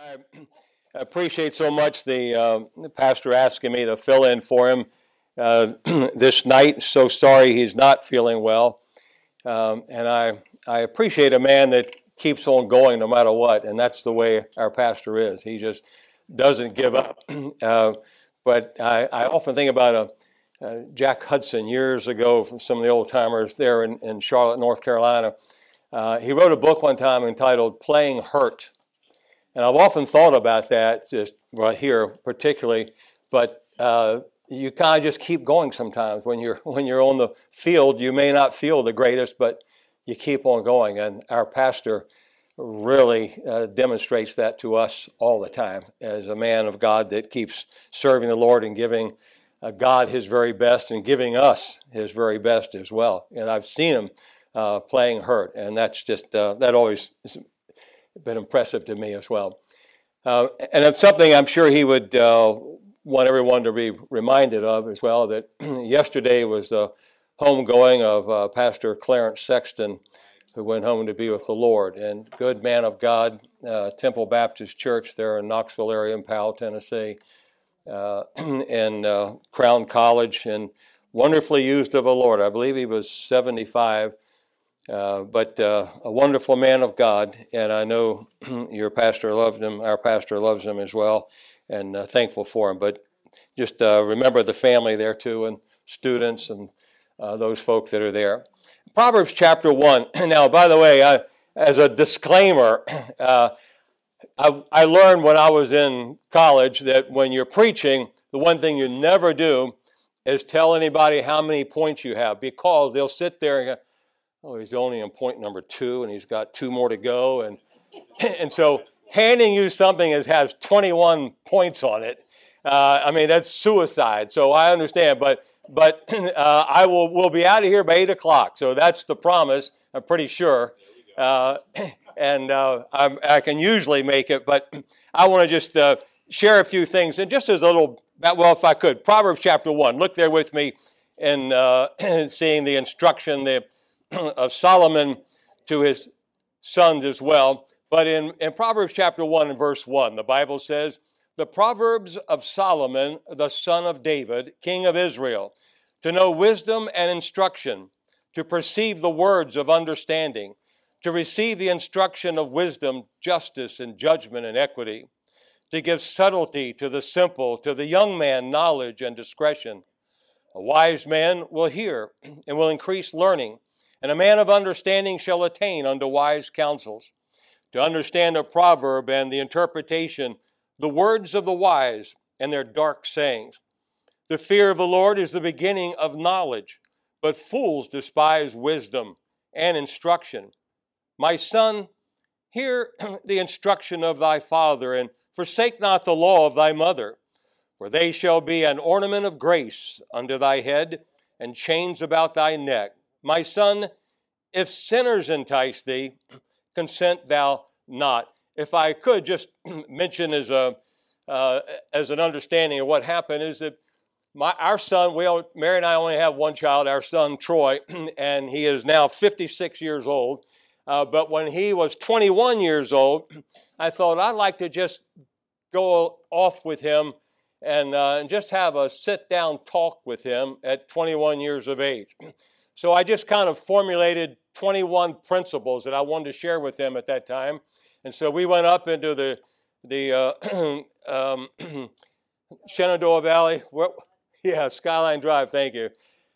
I appreciate so much the, uh, the, pastor asking me to fill in for him uh, this night. So sorry he's not feeling well. Um, and I, I appreciate a man that keeps on going no matter what. And that's the way our pastor is. He just doesn't give up. Uh, but I, I, often think about a, uh, Jack Hudson years ago from some of the old timers there in, in Charlotte, North Carolina. Uh, he wrote a book one time entitled Playing Hurt. And I've often thought about that, just right here particularly, but uh, you kind of just keep going sometimes. When you're, when you're on the field, you may not feel the greatest, but you keep on going. And our pastor really uh, demonstrates that to us all the time as a man of God that keeps serving the Lord and giving uh, God his very best and giving us his very best as well. And I've seen him uh, playing hurt, and that's just, uh, that always been impressive to me as well. Uh, and it's something I'm sure he would uh, want everyone to be reminded of as well that yesterday was the homegoing of uh, Pastor Clarence Sexton, who went home to be with the Lord. And good man of God, uh, Temple Baptist Church there in Knoxville area in Powell, Tennessee, uh, and uh, Crown College, and wonderfully used of the Lord. I believe he was 75 uh, but uh, a wonderful man of God, and I know your pastor loved him. Our pastor loves him as well, and uh, thankful for him. But just uh, remember the family there too, and students and uh, those folk that are there. Proverbs chapter one. Now, by the way, I, as a disclaimer, I, I learned when I was in college that when you're preaching, the one thing you never do is tell anybody how many points you have because they'll sit there and oh, he's only in point number two and he's got two more to go. And, and so handing you something that has 21 points on it, uh, I mean, that's suicide. So I understand, but, but uh, I will will be out of here by 8 o'clock. So that's the promise, I'm pretty sure. Uh, and uh, i can usually make it, but I want to just uh, share a few things. And just as a little, well, if I could, Proverbs chapter 1, look there with me and uh, seeing the instruction, the of Solomon to his sons as well. But in, in Proverbs chapter 1 and verse 1, the Bible says, The Proverbs of Solomon, the son of David, king of Israel, to know wisdom and instruction, to perceive the words of understanding, to receive the instruction of wisdom, justice, and judgment and equity, to give subtlety to the simple, to the young man knowledge and discretion. A wise man will hear and will increase learning and a man of understanding shall attain unto wise counsels. To understand a proverb and the interpretation, the words of the wise and their dark sayings. The fear of the Lord is the beginning of knowledge, but fools despise wisdom and instruction. My son, hear the instruction of thy father, and forsake not the law of thy mother, for they shall be an ornament of grace unto thy head, and chains about thy neck. My son, if sinners entice thee, consent thou not. If I could just mention as a uh, as an understanding of what happened is that my, our son, we all, Mary and I only have one child, our son Troy, and he is now 56 years old. Uh, but when he was 21 years old, I thought I'd like to just go off with him and, uh, and just have a sit down talk with him at 21 years of age. So I just kind of formulated 21 principles that I wanted to share with them at that time. And so we went up into the, the uh, um, Shenandoah Valley. Where, yeah, Skyline Drive, thank you.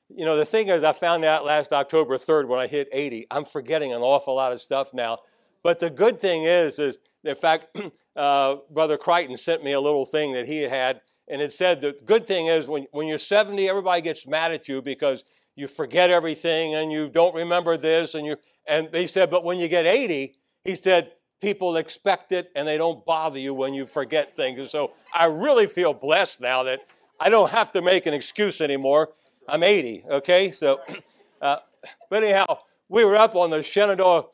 You know, the thing is, I found out last October 3rd when I hit 80. I'm forgetting an awful lot of stuff now. But the good thing is, is in fact, uh, Brother Crichton sent me a little thing that he had, and it said the good thing is when, when you're 70, everybody gets mad at you because you forget everything and you don't remember this and you and they said but when you get 80 he said people expect it and they don't bother you when you forget things. And so i really feel blessed now that i don't have to make an excuse anymore. I'm 80 okay? So uh, but anyhow we were up on the shenandoah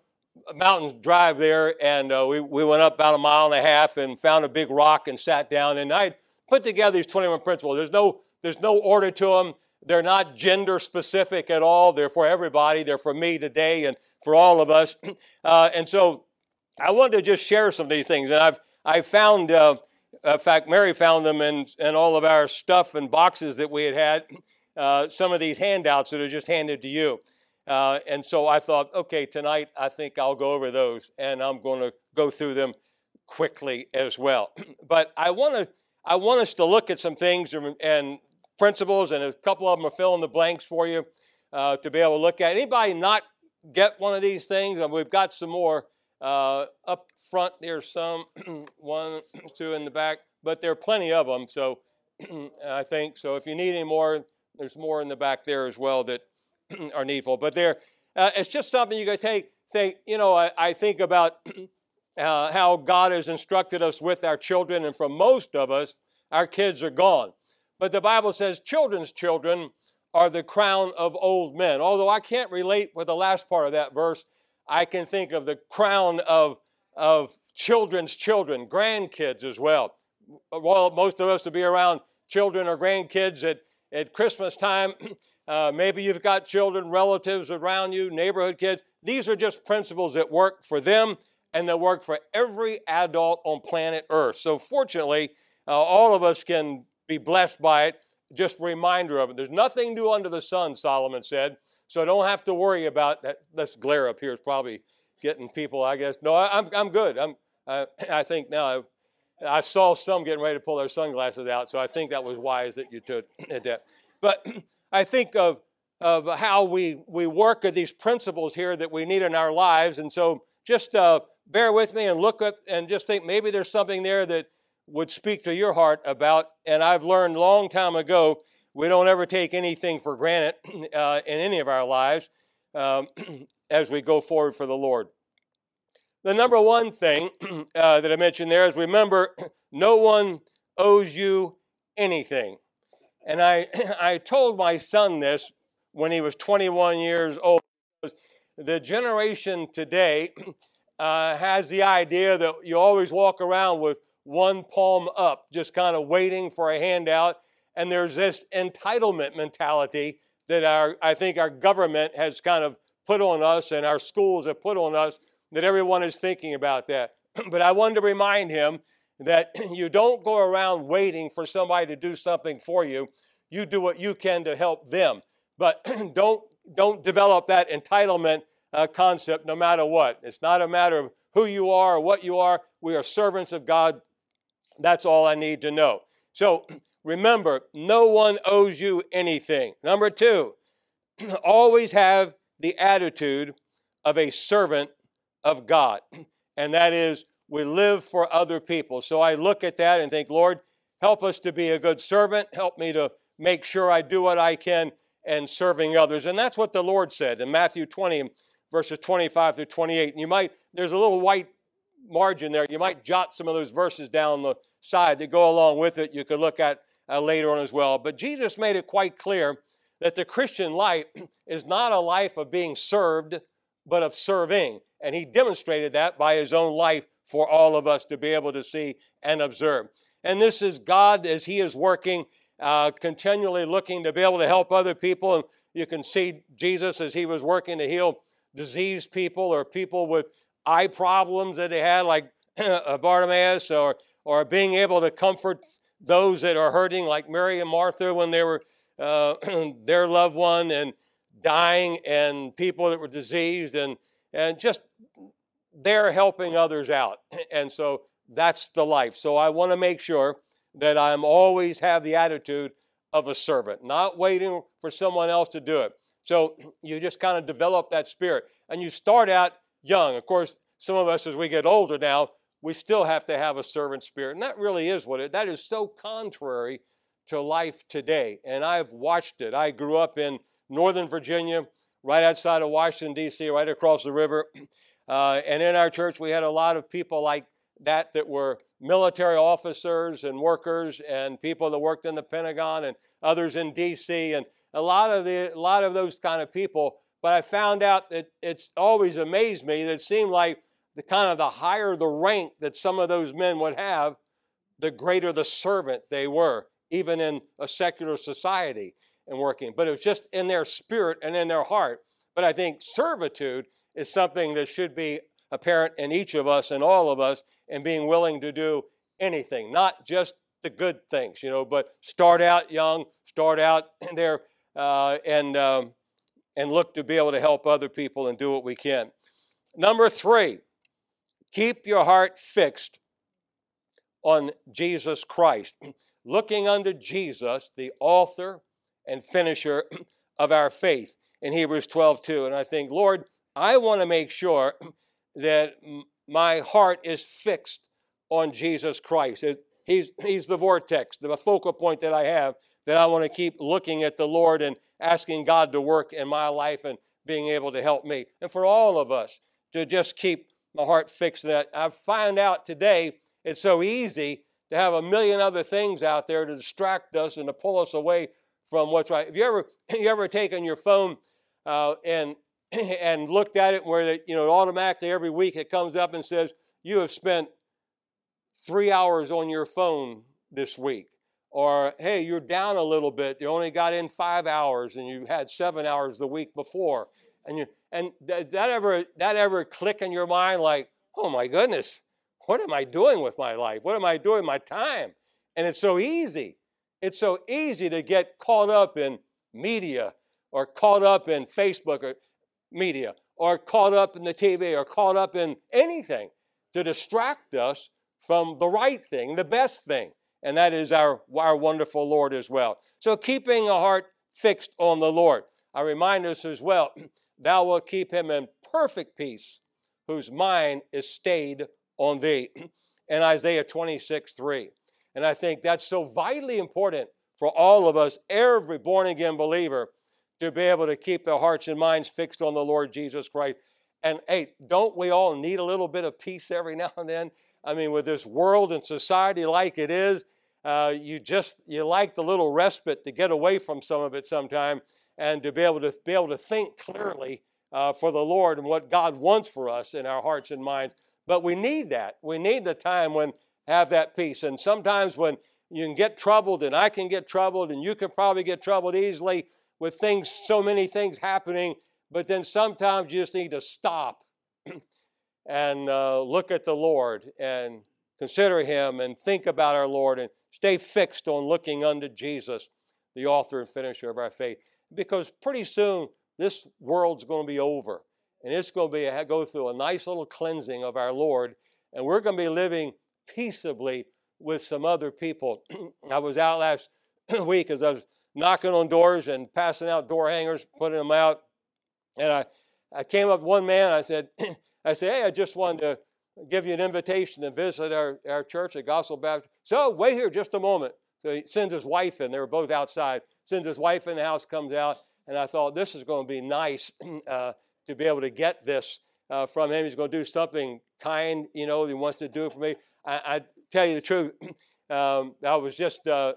mountain drive there and uh, we, we went up about a mile and a half and found a big rock and sat down and i put together these 21 principles. There's no there's no order to them they're not gender specific at all. They're for everybody. They're for me today and for all of us. Uh, and so I wanted to just share some of these things, and I've I found, uh, in fact, Mary found them in in all of our stuff and boxes that we had had. Uh, some of these handouts that are just handed to you, uh, and so I thought, okay, tonight I think I'll go over those, and I'm going to go through them quickly as well. but I want to I want us to look at some things and, and principles, and a couple of them are fill in the blanks for you uh, to be able to look at. Anybody not get one of these things? And we've got some more uh, up front. There's some, one, two in the back, but there are plenty of them. So I think so. If you need any more, there's more in the back there as well that are needful. But there, uh, it's just something you can take. Think, you know, I, I think about uh, how God has instructed us with our children, and for most of us, our kids are gone. But the Bible says children's children are the crown of old men. Although I can't relate with the last part of that verse, I can think of the crown of, of children's children, grandkids as well. Well, most of us to be around children or grandkids at, at Christmas time. Uh, maybe you've got children, relatives around you, neighborhood kids. These are just principles that work for them and that work for every adult on planet Earth. So, fortunately, uh, all of us can be blessed by it just a reminder of it. There's nothing new under the sun, Solomon said. So don't have to worry about that. This glare up here is probably getting people, I guess. No, I, am I'm good. I'm, I, I think now I, I, saw some getting ready to pull their sunglasses out, so I think that was wise that you took that. But I think of, of how we, we work at these principles here that we need in our lives. And so just uh, bear with me and look at and just think maybe there's something there that would speak to your heart about. And I've learned long time ago we don't ever take anything for granted uh, in any of our lives um, as we go forward for the Lord. The number one thing uh, that I mentioned there is remember, no one owes you anything. And I, I told my son this when he was 21 years old. The generation today uh, has the idea that you always walk around with one palm up, just kind of waiting for a handout. And there's this entitlement mentality that our, I think our government has kind of put on us and our schools have put on us that everyone is thinking about that. but I wanted to remind him that you don't go around waiting for somebody to do something for you. You do what you can to help them. But don't, don't develop that entitlement uh, concept no matter what. It's not a matter of who you are or what you are. We are servants of God that's all I need to know. So remember, no one owes you anything. Number two, always have the attitude of a servant of God. And that is, we live for other people. So I look at that and think, Lord, help us to be a good servant. Help me to make sure I do what I can and serving others. And that's what the Lord said in Matthew 20, verses 25 through 28. And you might, there's a little white margin there. You might jot some of those verses down the side that go along with it, you could look at uh, later on as well. But Jesus made it quite clear that the Christian life is not a life of being served, but of serving. And he demonstrated that by his own life for all of us to be able to see and observe. And this is God as he is working, uh, continually looking to be able to help other people. And you can see Jesus as he was working to heal diseased people or people with eye problems that they had, like Bartimaeus, or or being able to comfort those that are hurting, like Mary and Martha when they were uh, their loved one and dying, and people that were diseased, and and just they're helping others out, and so that's the life. So I want to make sure that I'm always have the attitude of a servant, not waiting for someone else to do it. So you just kind of develop that spirit, and you start out young. Of course, some of us as we get older now, we still have to have a servant spirit. And that really is what it, that is so contrary to life today. And I've watched it. I grew up in Northern Virginia, right outside of Washington, D.C., right across the river. Uh, and in our church, we had a lot of people like that that were military officers and workers and people that worked in the Pentagon and others in D.C. and a lot of the a lot of those kind of people. But I found out that it's always amazed me that it seemed like the kind of the higher the rank that some of those men would have, the greater the servant they were, even in a secular society and working. But it was just in their spirit and in their heart. But I think servitude is something that should be apparent in each of us and all of us and being willing to do anything, not just the good things, you know, but start out young, start out there, uh, and um, and look to be able to help other people and do what we can. Number three, keep your heart fixed on Jesus Christ, looking unto Jesus, the author and finisher of our faith in Hebrews 12 2. And I think, Lord, I want to make sure that my heart is fixed on Jesus Christ. He's, he's the vortex, the focal point that I have, that I want to keep looking at the Lord and asking God to work in my life and being able to help me. And for all of us to just keep my heart fixed that. I've found out today it's so easy to have a million other things out there to distract us and to pull us away from what's right. Have you ever you ever taken your phone uh, and and looked at it where you know automatically every week it comes up and says you have spent three hours on your phone this week or hey you're down a little bit you only got in five hours and you had seven hours the week before and you and that ever that ever click in your mind like oh my goodness what am i doing with my life? What am i doing with my time? And it's so easy it's so easy to get caught up in media or caught up in facebook or media or caught up in the tv or caught up in anything to distract us from the right thing the best thing and that is our, our wonderful lord as well. So keeping a heart fixed on the lord. I remind us as well thou wilt keep him in perfect peace whose mind is stayed on thee. In isaiah 26 3 and i think that's so vitally important for all of us every born again believer to be able to keep their hearts and minds fixed on the lord jesus christ. And hey don't we all need a little bit of peace every now and then? I mean with this world and society like it is uh, you just you like the little respite to get away from some of it sometime and to be able to be able to think clearly uh, for the Lord and what God wants for us in our hearts and minds. But we need that. We need the time when have that peace. And sometimes when you can get troubled, and I can get troubled, and you can probably get troubled easily with things, so many things happening. But then sometimes you just need to stop and uh, look at the Lord and consider Him and think about our Lord and stay fixed on looking unto Jesus, the author and finisher of our faith because pretty soon this world's going to be over and it's going to be go through a nice little cleansing of our Lord and we're going to be living peaceably with some other people. I was out last week as I was knocking on doors and passing out door hangers, putting them out, and I, I came up one man. I said, I said, hey, I just wanted to give you an invitation to visit our, our church at Gospel Baptist. So wait here just a moment. So he sends his wife in. They were both outside. Sends his wife in the house, comes out, and I thought this is going to be nice uh, to be able to get this uh, from him. He's going to do something kind, you know, he wants to do it for me. I, I tell you the truth. Um, I was just, uh,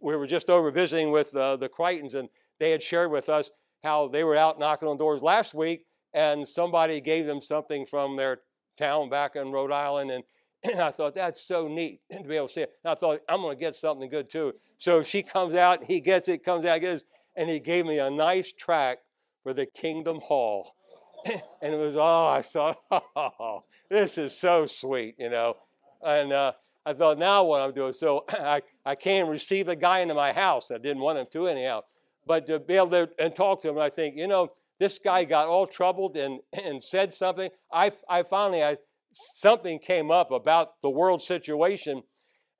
we were just over visiting with uh, the Crichtons, and they had shared with us how they were out knocking on doors last week, and somebody gave them something from their town back in Rhode Island, and and I thought, that's so neat to be able to see it. And I thought, I'm going to get something good too. So she comes out, he gets it, comes out, gets, and he gave me a nice track for the Kingdom Hall. and it was, oh, I thought, oh, this is so sweet, you know. And uh, I thought, now what I'm doing. So I, I came and received the guy into my house. I didn't want him to anyhow. But to be able to and talk to him, I think, you know, this guy got all troubled and, and said something. I, I finally, I something came up about the world situation,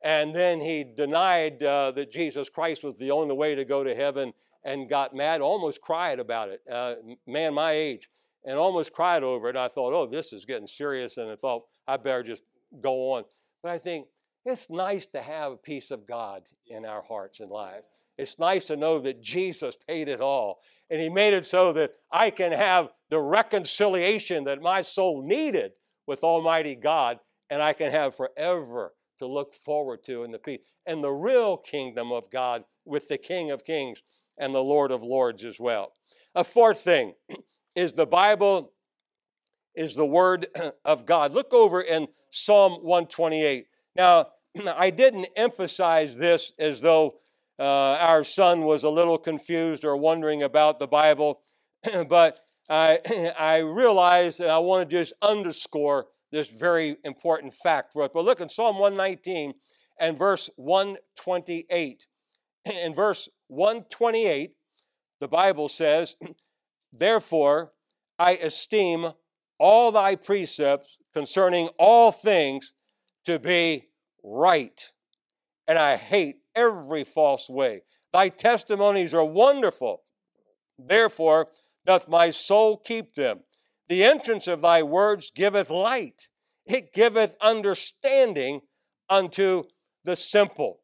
and then he denied uh, that Jesus Christ was the only way to go to heaven and got mad, almost cried about it. Uh, man my age, and almost cried over it. I thought, oh, this is getting serious, and I thought, I better just go on. But I think it's nice to have a peace of God in our hearts and lives. It's nice to know that Jesus paid it all. And He made it so that I can have the reconciliation that my soul needed with Almighty God, and I can have forever to look forward to in the peace and the real kingdom of God with the King of Kings and the Lord of Lords as well. A fourth thing is the Bible is the Word of God. Look over in Psalm 128. Now, I didn't emphasize this as though uh, our son was a little confused or wondering about the Bible, but I, I realize that I want to just underscore this very important fact for us. But look in Psalm 119 and verse 128. In verse 128, the Bible says, Therefore, I esteem all thy precepts concerning all things to be right, and I hate every false way. Thy testimonies are wonderful. Therefore, doth my soul keep them. The entrance of thy words giveth light, it giveth understanding unto the simple.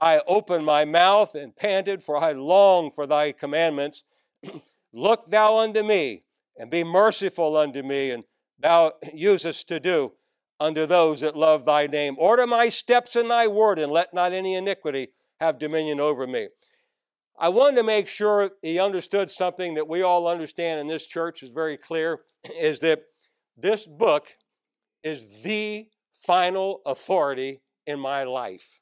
I opened my mouth and panted, for I long for thy commandments. Look thou unto me, and be merciful unto me, and thou usest to do unto those that love thy name. Order my steps in thy word, and let not any iniquity have dominion over me. I wanted to make sure he understood something that we all understand in this church is very clear is that this book is the final authority in my life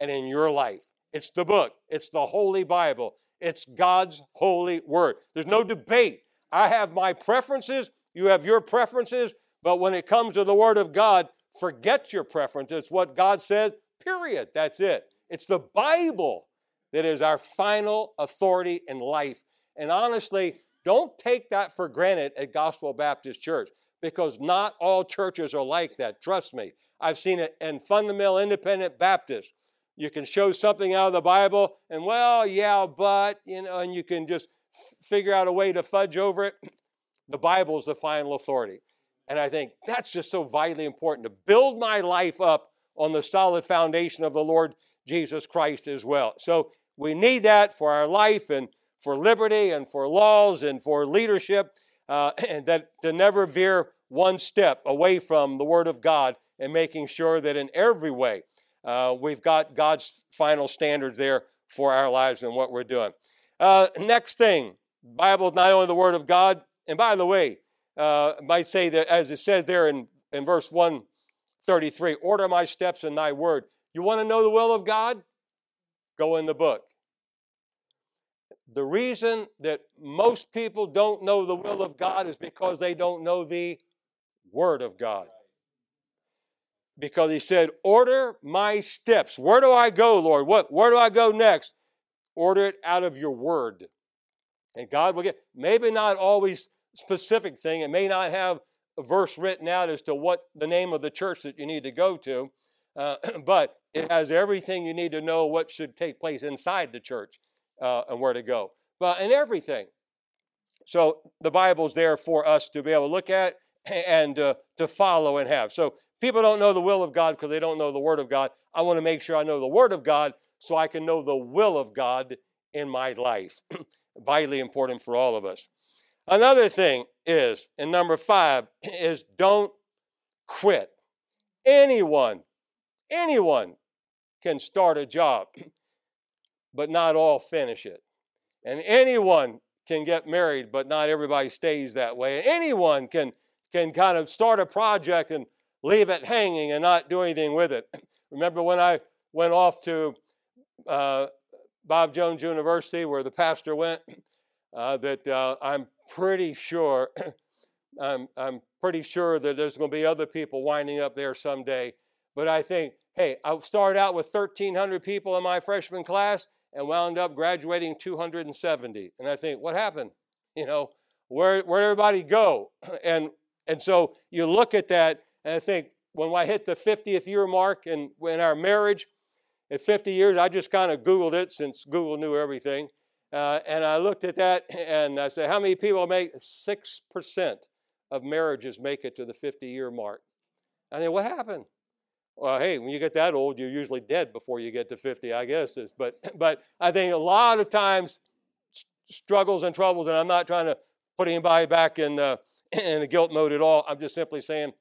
and in your life. It's the book, it's the Holy Bible, it's God's holy word. There's no debate. I have my preferences, you have your preferences, but when it comes to the Word of God, forget your preferences. It's what God says, period. That's it. It's the Bible that is our final authority in life. And honestly, don't take that for granted at Gospel Baptist Church because not all churches are like that. Trust me. I've seen it in fundamental independent Baptists. You can show something out of the Bible, and well, yeah, but, you know, and you can just figure out a way to fudge over it. The Bible is the final authority. And I think that's just so vitally important to build my life up on the solid foundation of the Lord Jesus Christ as well. So we need that for our life and for liberty and for laws and for leadership, uh, and that to never veer one step away from the Word of God and making sure that in every way uh, we've got God's final standards there for our lives and what we're doing. Uh, next thing, Bible is not only the Word of God, and by the way, uh, might say that as it says there in, in verse 133, order my steps in thy word. You want to know the will of God? Go in the book. The reason that most people don't know the will of God is because they don't know the Word of God. Because he said, Order my steps. Where do I go, Lord? What, where do I go next? Order it out of your Word. And God will get, maybe not always specific thing, it may not have a verse written out as to what the name of the church that you need to go to, uh, but it has everything you need to know what should take place inside the church uh, and where to go. But in everything. So the Bible's there for us to be able to look at and uh, to follow and have. So people don't know the will of God because they don't know the Word of God. I want to make sure I know the Word of God so I can know the will of God in my life. Vitally important for all of us. Another thing is, and number five, is don't quit. Anyone, anyone can start a job but not all finish it. And anyone can get married, but not everybody stays that way. Anyone can, can kind of start a project and leave it hanging and not do anything with it. Remember when I went off to uh, Bob Jones University, where the pastor went, uh, that uh, I'm pretty sure, I'm, I'm pretty sure that there's going to be other people winding up there someday. But I think, hey, I started out with 1,300 people in my freshman class and wound up graduating 270. And I think, what happened? You know, where where everybody go? And and so you look at that, and I think when I hit the 50th year mark in, in our marriage, at 50 years, I just kind of Googled it since Google knew everything. Uh, and I looked at that and I said, how many people make 6% of marriages make it to the 50 year mark? I mean, what happened? Well, hey, when you get that old, you're usually dead before you get to 50, I guess. But, but I think a lot of times struggles and troubles, and I'm not trying to put anybody back in the, in the guilt mode at all. I'm just simply saying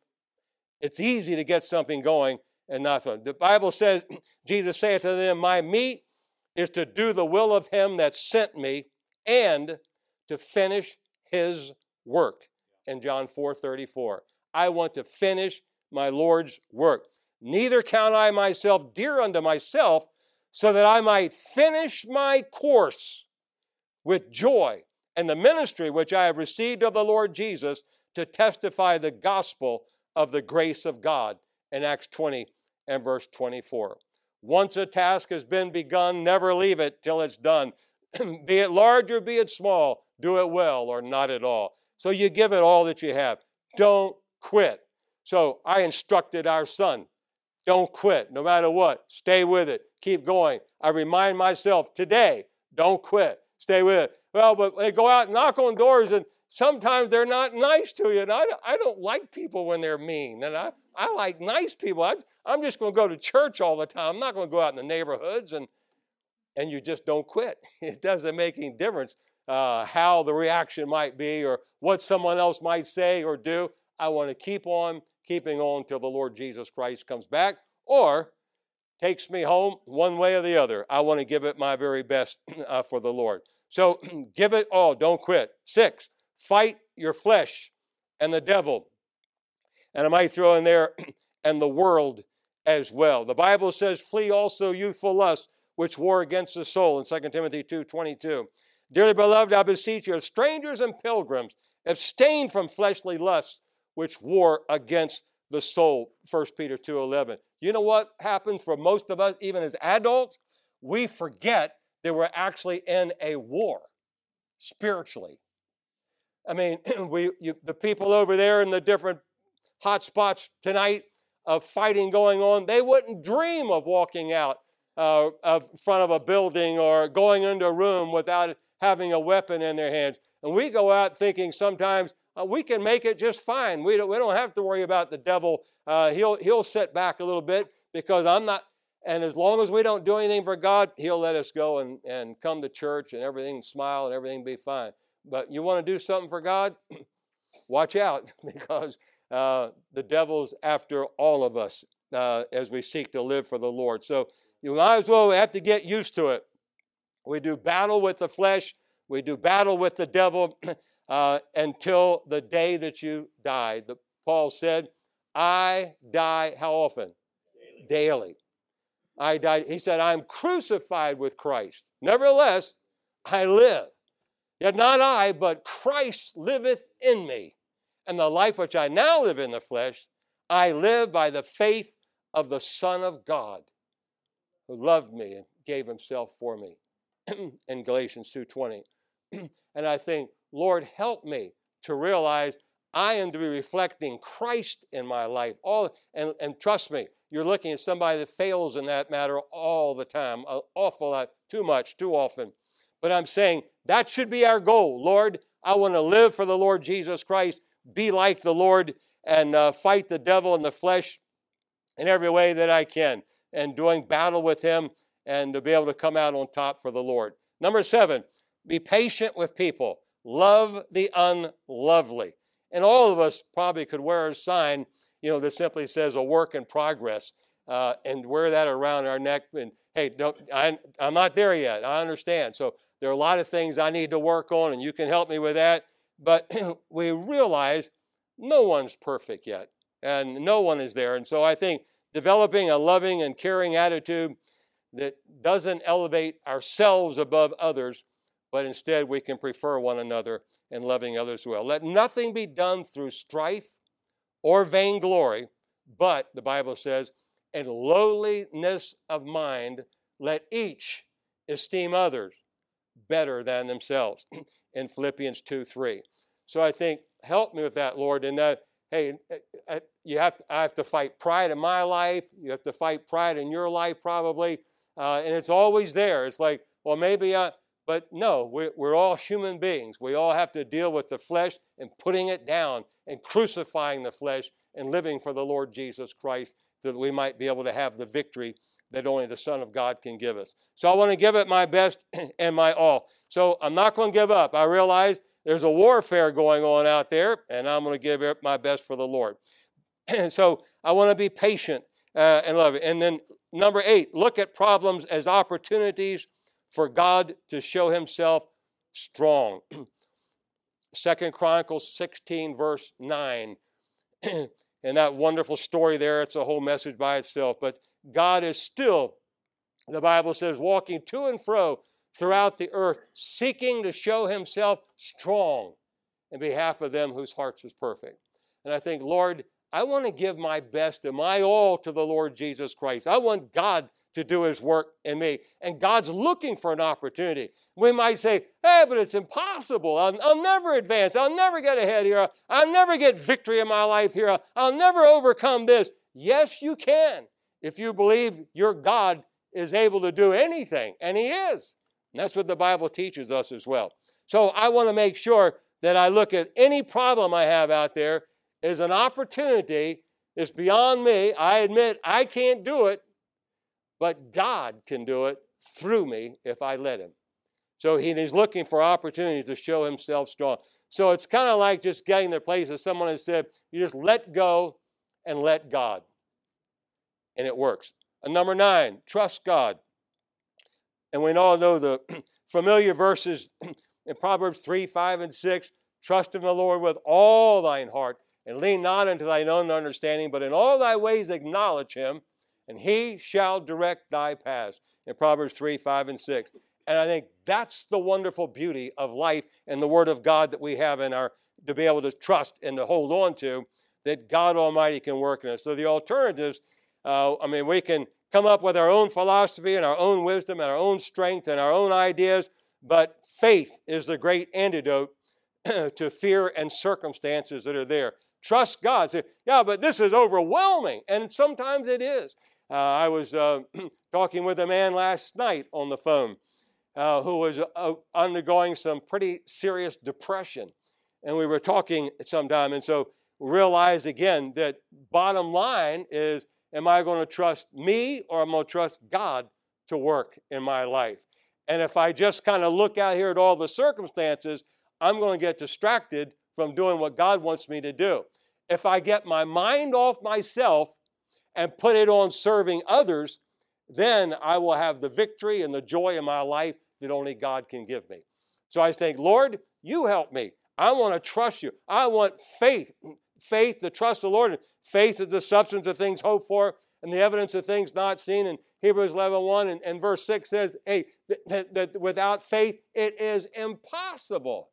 it's easy to get something going and not fun. The Bible says, Jesus saith to them, My meat is to do the will of him that sent me and to finish his work. In John 4 34. I want to finish my Lord's work. Neither count I myself dear unto myself, so that I might finish my course with joy and the ministry which I have received of the Lord Jesus to testify the gospel of the grace of God in Acts 20 and verse 24. Once a task has been begun, never leave it till it's done. be it large or be it small, do it well or not at all. So you give it all that you have. Don't quit. So I instructed our son don't quit no matter what. Stay with it. Keep going. I remind myself today don't quit. Stay with it. Well, but they go out and knock on doors and sometimes they're not nice to you. And I, I don't like people when they're mean. And I, I like nice people. I, I'm just going to go to church all the time. I'm not going to go out in the neighborhoods and, and you just don't quit. It doesn't make any difference uh, how the reaction might be or what someone else might say or do. I want to keep on keeping on till the Lord Jesus Christ comes back or takes me home one way or the other. I want to give it my very best uh, for the Lord. So give it all. Don't quit. Six, fight your flesh and the devil. And I might throw in there, and the world as well. The Bible says, flee also youthful lust, which war against the soul in 2 Timothy 2 22. Dearly beloved, I beseech you, as strangers and pilgrims, abstain from fleshly lusts, which war against the soul 1 peter 2.11 you know what happens for most of us even as adults? We forget that we're actually in a war spiritually. I mean we you, the people over there in the different hot spots tonight of fighting going on they wouldn't dream of walking out uh, of front of a building or going into a room without having a weapon in their hands. And we go out thinking sometimes uh, we can make it just fine. We don't, we don't have to worry about the devil. Uh, he'll, he'll sit back a little bit because I'm not, and as long as we don't do anything for God, He'll let us go and, and come to church and everything smile and everything be fine. But you want to do something for God? Watch out because uh, the devil's after all of us uh, as we seek to live for the Lord. So you might as well have to get used to it. We do battle with the flesh, we do battle with the devil. uh, until the day that you die. The, Paul said, I die how often? Daily. Daily. I died. He said, I'm crucified with Christ. Nevertheless, I live. Yet not I, but Christ liveth in me. And the life which I now live in the flesh, I live by the faith of the Son of God, who loved me and gave himself for me. in Galatians 2:20. and I think Lord, help me to realize I am to be reflecting Christ in my life. All and, and trust me, you're looking at somebody that fails in that matter all the time, an awful lot, too much, too often. But I'm saying that should be our goal. Lord, I want to live for the Lord Jesus Christ, be like the Lord, and uh, fight the devil in the flesh in every way that I can, and doing battle with him, and to be able to come out on top for the Lord. Number seven, be patient with people. Love the unlovely. And all of us probably could wear a sign, you know, that simply says a work in progress uh, and wear that around our neck. And hey, don't, I, I'm not there yet. I understand. So there are a lot of things I need to work on, and you can help me with that. But we realize no one's perfect yet, and no one is there. And so I think developing a loving and caring attitude that doesn't elevate ourselves above others but instead we can prefer one another and loving others well. Let nothing be done through strife or vainglory, but, the Bible says, in lowliness of mind, let each esteem others better than themselves in Philippians 2 3. So I think, help me with that, Lord, in that, hey, you have to, I have to fight pride in my life. You have to fight pride in your life, probably. Uh, and it's always there. It's like, well, maybe I, but no, we're, we're all human beings. We all have to deal with the flesh and putting it down and crucifying the flesh and living for the Lord Jesus Christ that we might be able to have the victory that only the Son of God can give us. So I want to give it my best and my all. So I'm not going to give up. I realize there's a warfare going on out there, and I'm going to give it my best for the Lord. And so I want to be patient uh, and love it. And then number eight, look at problems as opportunities for God to show himself strong. Second Chronicles 16, verse 9. and that wonderful story there, it's a whole message by itself. But God is still, the Bible says, walking to and fro throughout the earth, seeking to show himself strong in behalf of them whose hearts is perfect. And I think, Lord, I want to give my best and my all to the Lord Jesus Christ. I want God to do his work in me. And God's looking for an opportunity. We might say, hey, but it's impossible. I'll, I'll never advance. I'll never get ahead here. I'll never get victory in my life here. I'll never overcome this. Yes, you can if you believe your God is able to do anything, and He is. And that's what the Bible teaches us as well. So I want to make sure that I look at any problem I have out there as an opportunity. It's beyond me. I admit I can't do it, but God can do it through me if I let Him. So He's looking for opportunities to show Himself strong. So it's kind of like just getting the place of someone has said, you just let go and let God. And it works. And number nine, trust God. And we all know the familiar verses in Proverbs 3, 5, and 6. Trust in the Lord with all thine heart, and lean not unto thine own understanding, but in all thy ways acknowledge him, and he shall direct thy paths. In Proverbs 3, 5, and 6. And I think that's the wonderful beauty of life and the Word of God that we have in our to be able to trust and to hold on to that God Almighty can work in us. So the alternatives, uh, I mean, we can come up with our own philosophy and our own wisdom and our own strength and our own ideas, but faith is the great antidote to fear and circumstances that are there. Trust God. Say, yeah, but this is overwhelming. And sometimes it is. Uh, I was uh, talking with a man last night on the phone uh, who was uh, undergoing some pretty serious depression. And we were talking sometime. And so realize again that bottom line is Am I going to trust me or am I going to trust God to work in my life? And if I just kind of look out here at all the circumstances, I'm going to get distracted from doing what God wants me to do. If I get my mind off myself and put it on serving others, then I will have the victory and the joy in my life that only God can give me. So I think, Lord, you help me. I want to trust you. I want faith, faith to trust the Lord. Faith is the substance of things hoped for and the evidence of things not seen. And Hebrews 11 1 and, and verse 6 says, hey, that, that without faith, it is impossible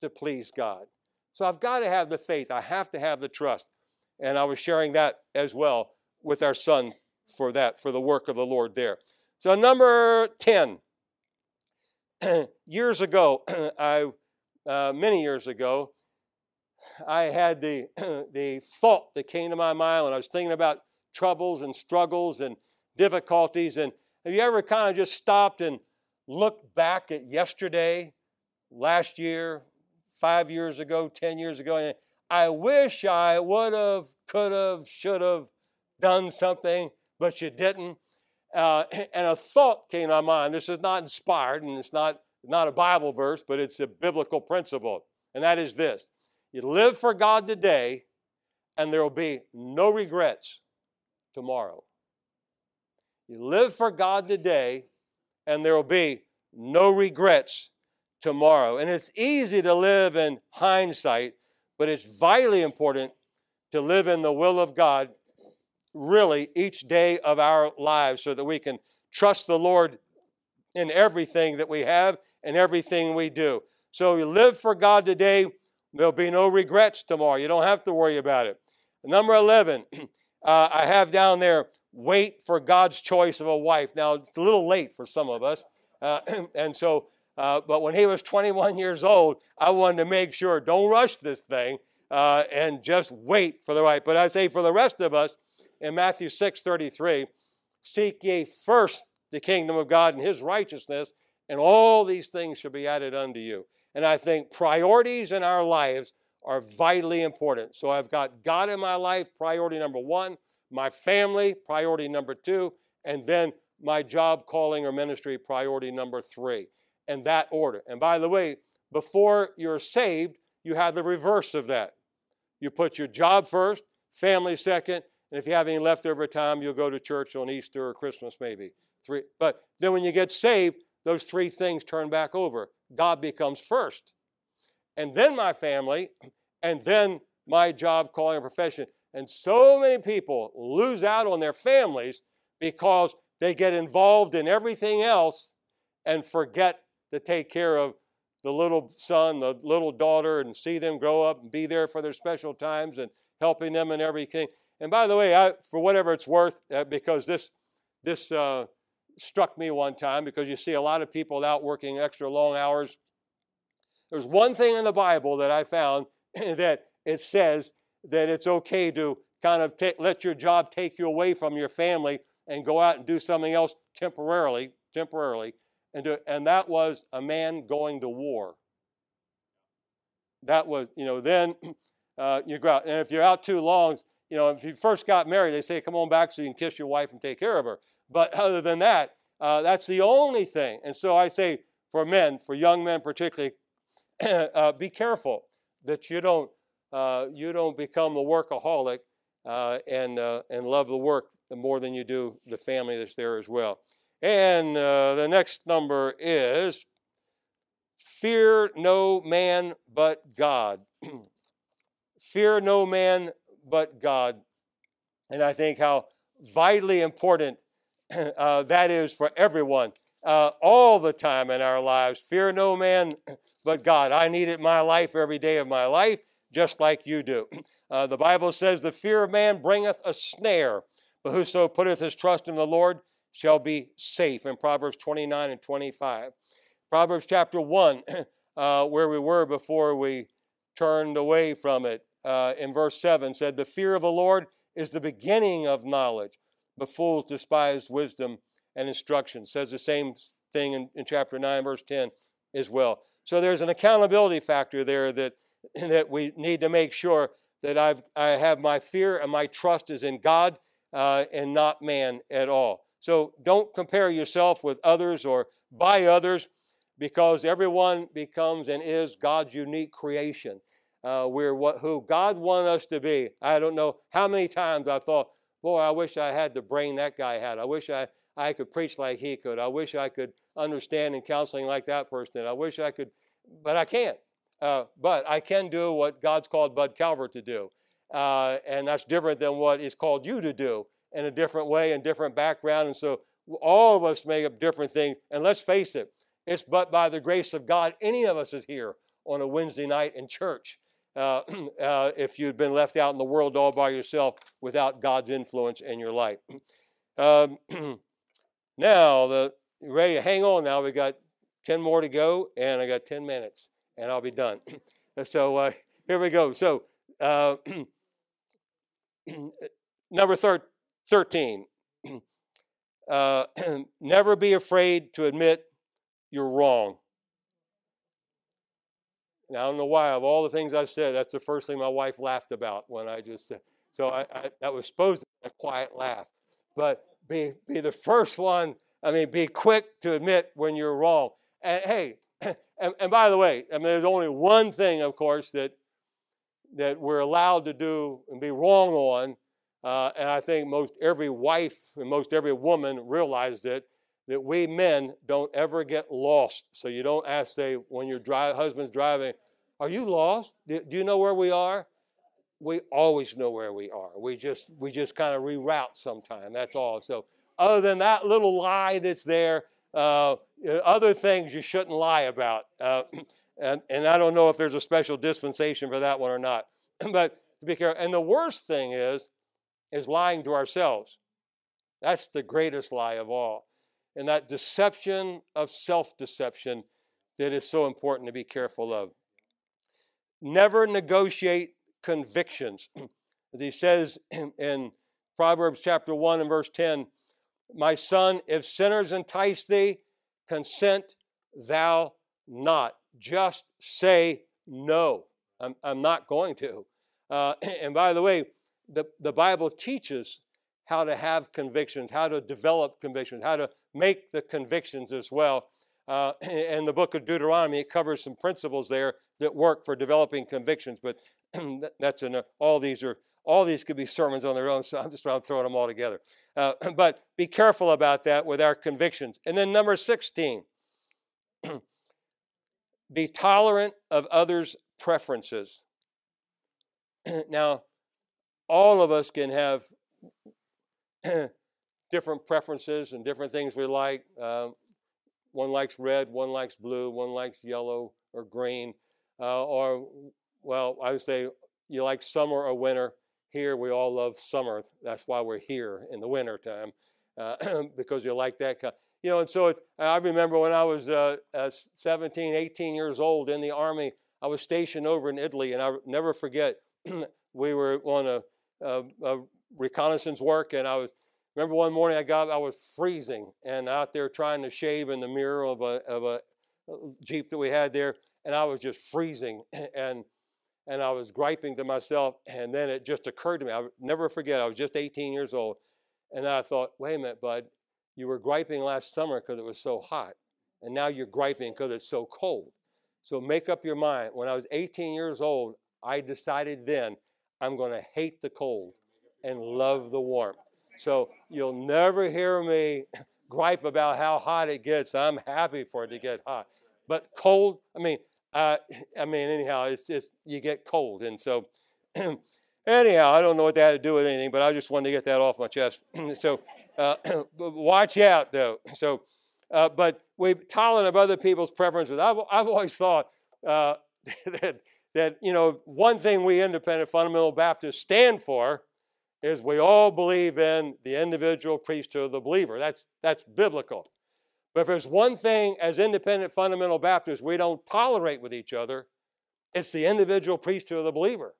to please God. So I've got to have the faith. I have to have the trust. And I was sharing that as well with our son for that, for the work of the Lord there. So, number 10. years ago, I, uh, many years ago, I had the, the thought that came to my mind when I was thinking about troubles and struggles and difficulties. And have you ever kind of just stopped and looked back at yesterday, last year, five years ago, 10 years ago, and I wish I would have, could have, should have done something, but you didn't. Uh, and a thought came to my mind. This is not inspired and it's not, not a Bible verse, but it's a biblical principle. And that is this you live for God today, and there will be no regrets tomorrow. You live for God today, and there will be no regrets tomorrow. And it's easy to live in hindsight, but it's vitally important to live in the will of God really each day of our lives so that we can trust the Lord in everything that we have and everything we do. So you live for God today There'll be no regrets tomorrow. You don't have to worry about it. Number 11, uh, I have down there wait for God's choice of a wife. Now, it's a little late for some of us. Uh, and so, uh, but when he was 21 years old, I wanted to make sure don't rush this thing uh, and just wait for the right. But I say for the rest of us, in Matthew 6 33, seek ye first the kingdom of God and his righteousness, and all these things shall be added unto you. And I think priorities in our lives are vitally important. So I've got God in my life, priority number one, my family, priority number two, and then my job, calling, or ministry, priority number three, in that order. And by the way, before you're saved, you have the reverse of that. You put your job first, family second, and if you have any leftover time, you'll go to church on Easter or Christmas, maybe. Three. But then when you get saved, those three things turn back over. God becomes first. And then my family, and then my job, calling, and profession. And so many people lose out on their families because they get involved in everything else and forget to take care of the little son, the little daughter, and see them grow up and be there for their special times and helping them and everything. And by the way, I, for whatever it's worth, uh, because this this uh, struck me one time, because you see a lot of people out working extra long hours. There's one thing in the Bible that I found that it says that it's okay to kind of let your job take you away from your family and go out and do something else temporarily, temporarily, and and that was a man going to war. That was, you know, then uh, you go out, and if you're out too long, you know, if you first got married, they say, come on back so you can kiss your wife and take care of her. But other than that, uh, that's the only thing. And so I say for men, for young men particularly, uh, be careful that you don't uh, you don't become a workaholic uh, and uh, and love the work more than you do the family that's there as well. And uh, the next number is fear no man but God. fear no man but God. And I think how vitally important uh, that is for everyone uh, all the time in our lives. Fear no man but God. I need it my life every day of my life, just like you do. Uh, the Bible says, The fear of man bringeth a snare, but whoso putteth his trust in the Lord shall be safe. In Proverbs 29 and 25. Proverbs chapter 1, uh, where we were before we turned away from it, uh, in verse 7 said, The fear of the Lord is the beginning of knowledge, but fools despise wisdom and instruction. Says the same thing in, in chapter 9, verse 10 as well. So there's an accountability factor there that, that we need to make sure that I've, I have my fear and my trust is in God uh, and not man at all. So don't compare yourself with others or by others because everyone becomes and is God's unique creation. Uh, we're what, who God wanted us to be. I don't know how many times I thought, boy, I wish I had the brain that guy had. I wish I, I could preach like he could. I wish I could understand in counseling like that person. I wish I could, but I can't. Uh, but I can do what God's called Bud Calvert to do. Uh, and that's different than what He's called you to do in a different way and different background. And so all of us make up different things. And let's face it, it's but by the grace of God any of us is here on a Wednesday night in church. Uh, uh, if you'd been left out in the world all by yourself without God's influence in your life. Um, now, the ready to hang on now. We got 10 more to go, and I got 10 minutes, and I'll be done. so uh, here we go. So, uh, number thir- 13. Uh, never be afraid to admit you're wrong. Now, I don't know why, of all the things I've said, that's the first thing my wife laughed about when I just said. So I, I, that was supposed to be a quiet laugh. But be, be the first one, I mean, be quick to admit when you're wrong. And hey, and, and by the way, I mean, there's only one thing, of course, that, that we're allowed to do and be wrong on. Uh, and I think most every wife and most every woman realized it that we men don't ever get lost. So you don't ask, say, when your dri- husband's driving, are you lost? Do, do you know where we are? We always know where we are. We just we just kind of reroute sometime. That's all. So other than that little lie that's there, uh, other things you shouldn't lie about. Uh, and, and I don't know if there's a special dispensation for that one or not. but to be careful. And the worst thing is, is lying to ourselves. That's the greatest lie of all and that deception of self deception that is so important to be careful of. Never negotiate convictions. As he says in, Proverbs chapter 1 and verse 10 My son, if sinners entice thee, consent thou not. Just say no. I'm, I'm not going to. Uh, and by the way, the, the Bible teaches how to have convictions, how to develop convictions, how to make the convictions as well. Uh, in the book of Deuteronomy, it covers some principles there that work for developing convictions. But that's in all these are all these could be sermons on their own. So I'm just throwing them all together. Uh, but be careful about that with our convictions. And then number 16, be tolerant of others' preferences. now, all of us can have different preferences and different things we like. Um, one likes red, one likes blue, one likes yellow or green, uh, or well, I would say you like summer or winter. Here, we all love summer. That's why we're here in the winter time, uh, because you like that kind. You know, and so it, I remember when I was uh, uh, 17, 18 years old in the army, I was stationed over in Italy, and I never forget, we were on a, a, a reconnaissance work, and I was remember one morning I got I was freezing and out there trying to shave in the mirror of a of a uh, jeep that we had there, and I was just freezing and and I was griping to myself, and then it just occurred to me. I'll never forget. I was just 18 years old, and I thought, wait a minute, bud, you were griping last summer because it was so hot, and now you're griping because it's so cold. So make up your mind. When I was 18 years old, I decided then I'm going to hate the cold and love the warmth. So you'll never hear me gripe about how hot it gets. I'm happy for it to get hot. But cold, I mean, uh, I mean, anyhow, it's just you get cold, and so anyhow, I don't know what that had to do with anything, but I just wanted to get that off my chest. so uh, watch out, though. So, uh, but we tolerant of other people's preferences. I've I've always thought uh, that that you know one thing we independent fundamental Baptists stand for is we all believe in the individual priesthood of the believer. That's, that's biblical. But if there's one thing as independent fundamental Baptists we don't tolerate with each other, it's the individual priesthood of the believer.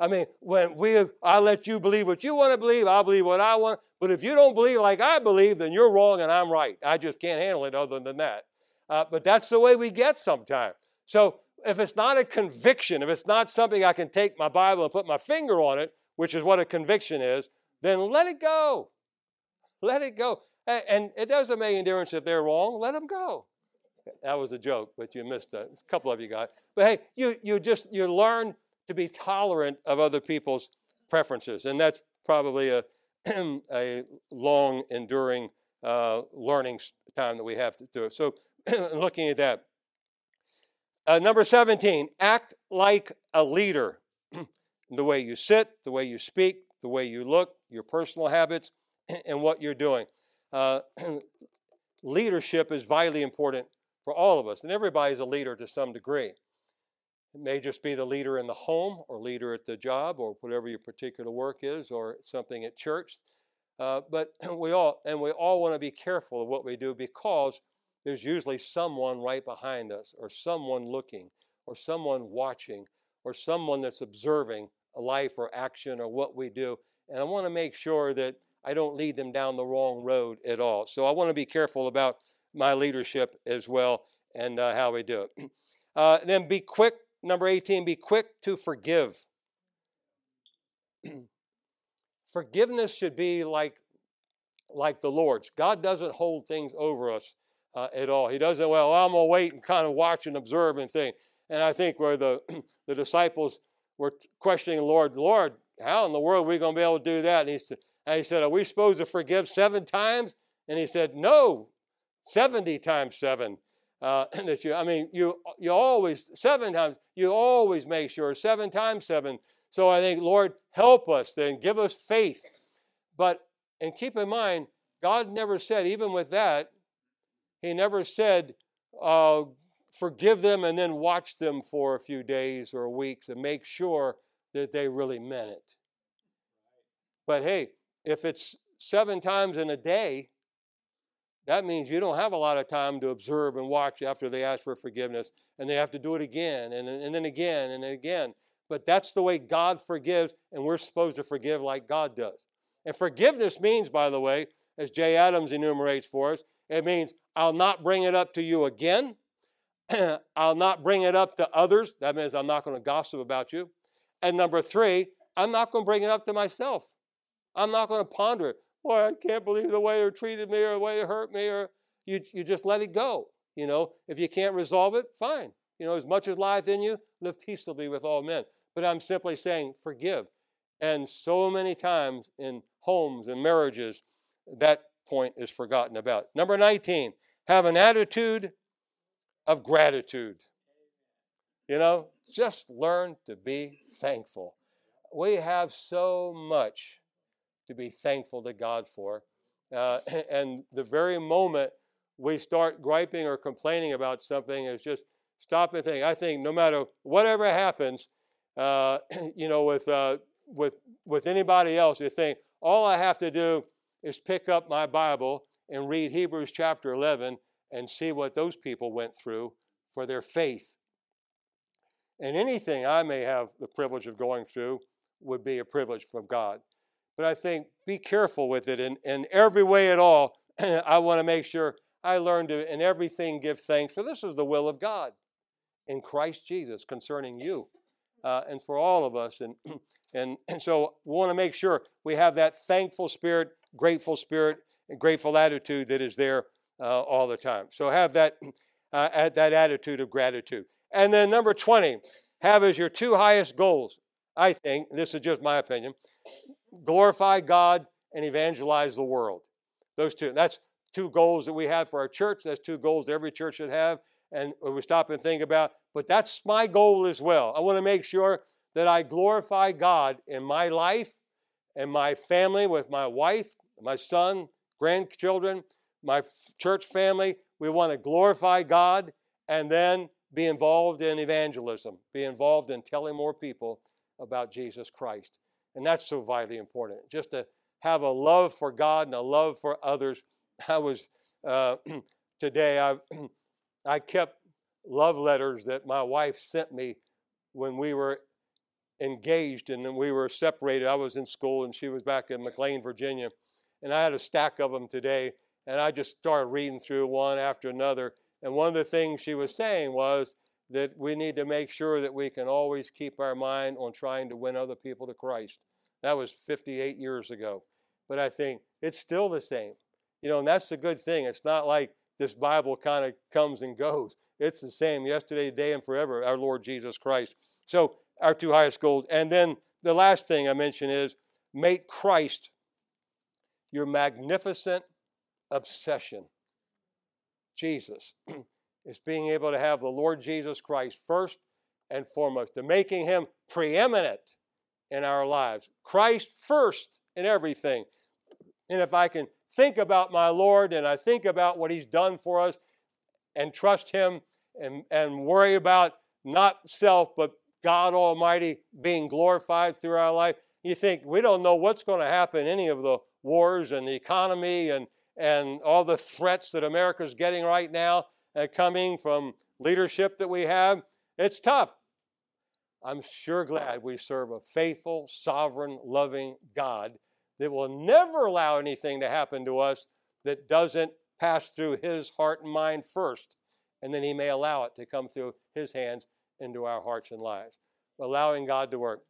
I mean, when we, I let you believe what you want to believe, I'll believe what I want. But if you don't believe like I believe, then you're wrong and I'm right. I just can't handle it other than that. Uh, but that's the way we get sometimes. So if it's not a conviction, if it's not something I can take my Bible and put my finger on it, which is what a conviction is, then let it go. Let it go. And it doesn't make any difference if they're wrong, let them go. That was a joke, but you missed. A couple of you got. But hey, you, you just you learn to be tolerant of other people's preferences, and that's probably a a long, enduring uh, learning time that we have to do it. So, looking at that, uh, number seventeen, act like a leader the way you sit, the way you speak, the way you look, your personal habits, and what you're doing. Uh, leadership is vitally important for all of us, and everybody's a leader to some degree. It may just be the leader in the home, or leader at the job, or whatever your particular work is, or something at church. Uh, but we all, and we all want to be careful of what we do because there's usually someone right behind us, or someone looking, or someone watching, or someone that's observing life or action or what we do. And I want to make sure that I don't lead them down the wrong road at all. So I want to be careful about my leadership as well and uh, how we do it. Uh, then be quick, number 18, be quick to forgive. Forgiveness should be like, like the Lord's. God doesn't hold things over us uh, at all. He doesn't, well, I'm going to wait and kind of watch and observe and think. And I think where the, the disciples were questioning the Lord, Lord, how in the world are we going to be able to do that? And he said, and he said, Are we supposed to forgive seven times? And he said, No, 70 times seven. Uh, that you, I mean, you, you always, seven times, you always make sure, seven times seven. So I think, Lord, help us then, give us faith. But, and keep in mind, God never said, even with that, He never said, uh, forgive them and then watch them for a few days or weeks and make sure that they really meant it. But hey, if it's seven times in a day, that means you don't have a lot of time to observe and watch after they ask for forgiveness, and they have to do it again and, and then again and again. But that's the way God forgives, and we're supposed to forgive like God does. And forgiveness means, by the way, as Jay Adams enumerates for us, it means I'll not bring it up to you again. I'll not bring it up to others. That means I'm not going to gossip about you. And number three, I'm not going to bring it up to myself. I'm not going to ponder it. Boy, I can't believe the way they treated me or the way they hurt me, or you, you just let it go. You know, if you can't resolve it, fine. You know, as much as lieth in you, live peaceably with all men. But I'm simply saying, forgive. And so many times in homes and marriages, that point is forgotten about. Number 19, have an attitude of gratitude. You know, just learn to be thankful. We have so much to be thankful to God for. Uh, and the very moment we start griping or complaining about something is just stop and think. I think no matter whatever happens, uh, you know, with, uh, with, with anybody else, you think all I have to do is pick up my Bible and read Hebrews chapter 11 and see what those people went through for their faith. And anything I may have the privilege of going through would be a privilege from God. But I think be careful with it in, in every way at all. I want to make sure I learn to, in everything, give thanks, for this is the will of God in Christ Jesus concerning you uh, and for all of us. And, and, and so we want to make sure we have that thankful spirit, grateful spirit, and grateful attitude that is there uh, all the time. So have that, uh, that attitude of gratitude. And then number 20, have as your two highest goals, I think, this is just my opinion, glorify God and evangelize the world. Those two. That's two goals that we have for our church. That's two goals that every church should have. And we stop and think about, but that's my goal as well. I want to make sure that I glorify God in my life and my family with my wife, my son, grandchildren, my church family. We want to glorify God and then be involved in evangelism, be involved in telling more people about Jesus Christ. And that's so vitally important. Just to have a love for God and a love for others. I was uh, today, I, I kept love letters that my wife sent me when we were engaged and then we were separated. I was in school and she was back in McLean, Virginia. And I had a stack of them today. And I just started reading through one after another. And one of the things she was saying was that we need to make sure that we can always keep our mind on trying to win other people to Christ. That was 58 years ago. But I think it's still the same. You know, and that's the good thing. It's not like this Bible kind of comes and goes. It's the same yesterday, today, and forever, our Lord Jesus Christ. So, our two highest goals. And then the last thing I mention is make Christ your magnificent obsession. Jesus is being able to have the Lord Jesus Christ first and foremost, to making him preeminent in our lives. Christ first in everything. And if I can think about my Lord and I think about what he's done for us and trust him and, and worry about not self, but God Almighty being glorified through our life, you think we don't know what's going to happen any of the wars and the economy and, and all the threats that America's getting right now uh, coming from leadership that we have. It's tough. I'm sure glad we serve a faithful, sovereign, loving God that will never allow anything to happen to us that doesn't pass through His heart and mind first, and then He may allow it to come through His hands into our hearts and lives. Allowing God to work.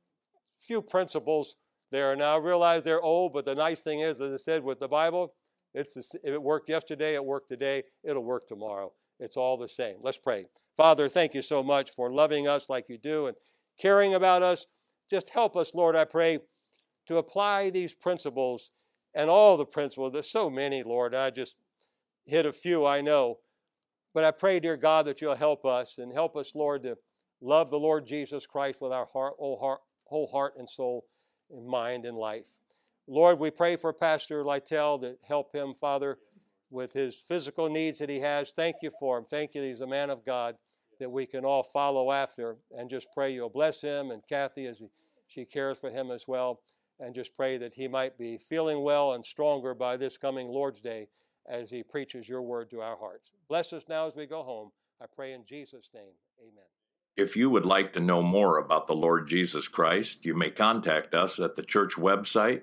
Few principles there. Now I realize they're old, but the nice thing is, as I said with the Bible, it's if it worked yesterday, it worked today, it'll work tomorrow. It's all the same. Let's pray. Father, thank you so much for loving us like you do and caring about us. Just help us, Lord, I pray, to apply these principles and all the principles. There's so many, Lord. I just hit a few, I know. But I pray, dear God, that you'll help us and help us, Lord, to love the Lord Jesus Christ with our heart, whole heart, whole heart and soul and mind and life. Lord, we pray for Pastor Lytell to help him, Father, with his physical needs that he has. Thank you for him. Thank you he's a man of God that we can all follow after and just pray you'll bless him and Kathy as he, she cares for him as well. And just pray that he might be feeling well and stronger by this coming Lord's Day as he preaches your word to our hearts. Bless us now as we go home. I pray in Jesus' name. Amen. If you would like to know more about the Lord Jesus Christ, you may contact us at the church website,